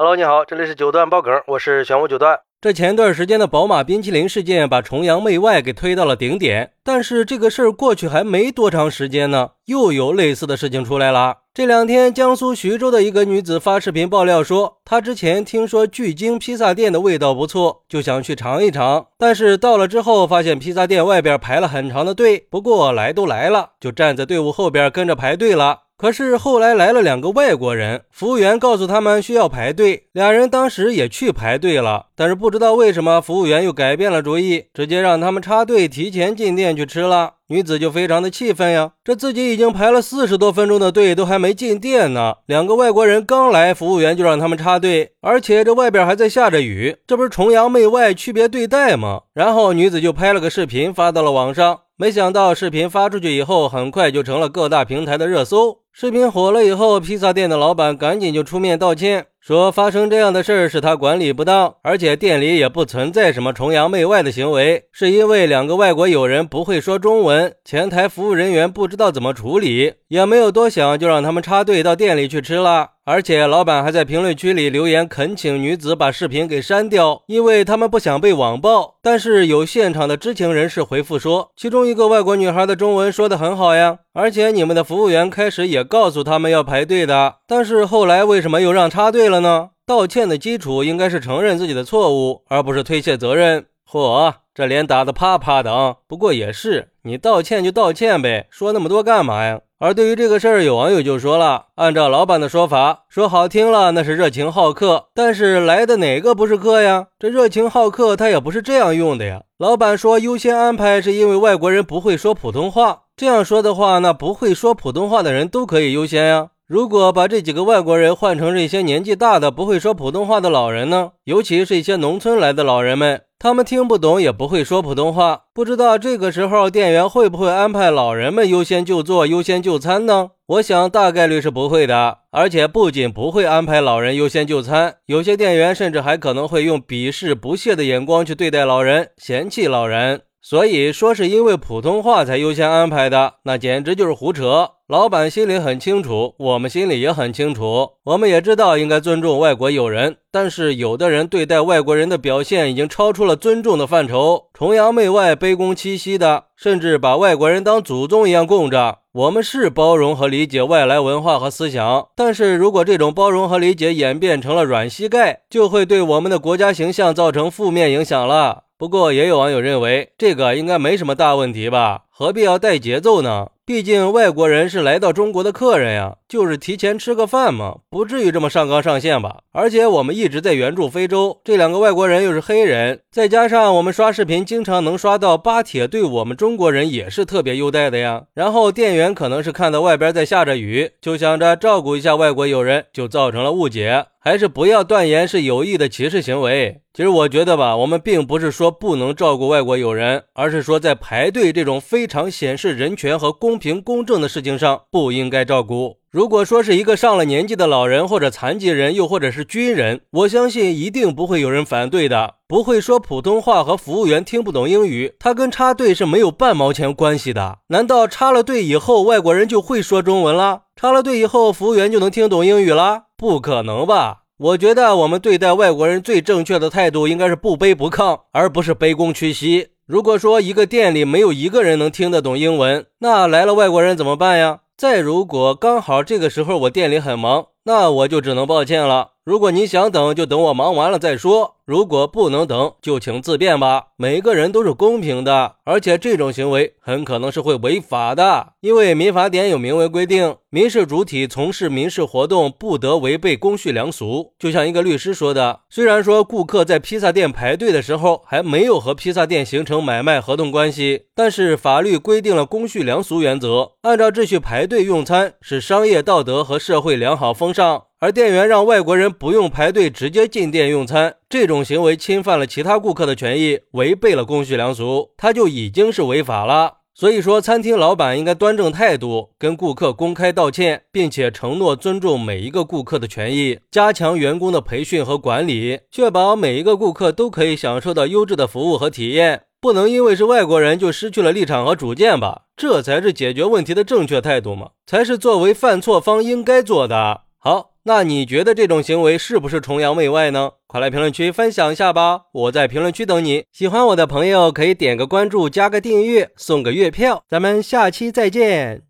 Hello，你好，这里是九段爆梗，我是玄武九段。这前段时间的宝马冰淇淋事件把崇洋媚外给推到了顶点，但是这个事儿过去还没多长时间呢，又有类似的事情出来了。这两天，江苏徐州的一个女子发视频爆料说，她之前听说聚京披萨店的味道不错，就想去尝一尝，但是到了之后发现披萨店外边排了很长的队，不过来都来了，就站在队伍后边跟着排队了。可是后来来了两个外国人，服务员告诉他们需要排队，俩人当时也去排队了。但是不知道为什么，服务员又改变了主意，直接让他们插队提前进店去吃了。女子就非常的气愤呀，这自己已经排了四十多分钟的队，都还没进店呢。两个外国人刚来，服务员就让他们插队，而且这外边还在下着雨，这不是崇洋媚外、区别对待吗？然后女子就拍了个视频发到了网上，没想到视频发出去以后，很快就成了各大平台的热搜。视频火了以后，披萨店的老板赶紧就出面道歉，说发生这样的事儿是他管理不当，而且店里也不存在什么崇洋媚外的行为，是因为两个外国友人不会说中文，前台服务人员不知道怎么处理，也没有多想就让他们插队到店里去吃了。而且老板还在评论区里留言恳请女子把视频给删掉，因为他们不想被网暴。但是有现场的知情人士回复说，其中一个外国女孩的中文说的很好呀，而且你们的服务员开始也告诉他们要排队的，但是后来为什么又让插队了呢？道歉的基础应该是承认自己的错误，而不是推卸责任。嚯，这脸打得啪啪的啊！不过也是，你道歉就道歉呗，说那么多干嘛呀？而对于这个事儿，有网友就说了：“按照老板的说法，说好听了那是热情好客，但是来的哪个不是客呀？这热情好客他也不是这样用的呀。老板说优先安排是因为外国人不会说普通话，这样说的话，那不会说普通话的人都可以优先呀。如果把这几个外国人换成这些年纪大的不会说普通话的老人呢？尤其是一些农村来的老人们。”他们听不懂，也不会说普通话，不知道这个时候店员会不会安排老人们优先就座、优先就餐呢？我想大概率是不会的，而且不仅不会安排老人优先就餐，有些店员甚至还可能会用鄙视、不屑的眼光去对待老人，嫌弃老人。所以说是因为普通话才优先安排的，那简直就是胡扯。老板心里很清楚，我们心里也很清楚，我们也知道应该尊重外国友人，但是有的人对待外国人的表现已经超出了尊重的范畴，崇洋媚外、卑躬屈膝的，甚至把外国人当祖宗一样供着。我们是包容和理解外来文化和思想，但是如果这种包容和理解演变成了软膝盖，就会对我们的国家形象造成负面影响了。不过，也有网友认为这个应该没什么大问题吧？何必要带节奏呢？毕竟外国人是来到中国的客人呀，就是提前吃个饭嘛，不至于这么上纲上线吧？而且我们一直在援助非洲，这两个外国人又是黑人，再加上我们刷视频经常能刷到巴铁对我们中国人也是特别优待的呀。然后店员可能是看到外边在下着雨，就想着照顾一下外国友人，就造成了误解。还是不要断言是有意的歧视行为。其实我觉得吧，我们并不是说不能照顾外国友人，而是说在排队这种非常显示人权和公平公正的事情上不应该照顾。如果说是一个上了年纪的老人或者残疾人，又或者是军人，我相信一定不会有人反对的。不会说普通话和服务员听不懂英语，他跟插队是没有半毛钱关系的。难道插了队以后，外国人就会说中文了？插了队以后，服务员就能听懂英语了？不可能吧！我觉得我们对待外国人最正确的态度应该是不卑不亢，而不是卑躬屈膝。如果说一个店里没有一个人能听得懂英文，那来了外国人怎么办呀？再如果刚好这个时候我店里很忙，那我就只能抱歉了。如果你想等，就等我忙完了再说。如果不能等，就请自便吧。每个人都是公平的，而且这种行为很可能是会违法的，因为民法典有明文规定，民事主体从事民事活动不得违背公序良俗。就像一个律师说的，虽然说顾客在披萨店排队的时候还没有和披萨店形成买卖合同关系，但是法律规定了公序良俗原则，按照秩序排队用餐是商业道德和社会良好风尚。而店员让外国人不用排队直接进店用餐，这种行为侵犯了其他顾客的权益，违背了公序良俗，他就已经是违法了。所以说，餐厅老板应该端正态度，跟顾客公开道歉，并且承诺尊重每一个顾客的权益，加强员工的培训和管理，确保每一个顾客都可以享受到优质的服务和体验。不能因为是外国人就失去了立场和主见吧？这才是解决问题的正确态度嘛，才是作为犯错方应该做的。好。那你觉得这种行为是不是崇洋媚外呢？快来评论区分享一下吧！我在评论区等你。喜欢我的朋友可以点个关注，加个订阅，送个月票。咱们下期再见。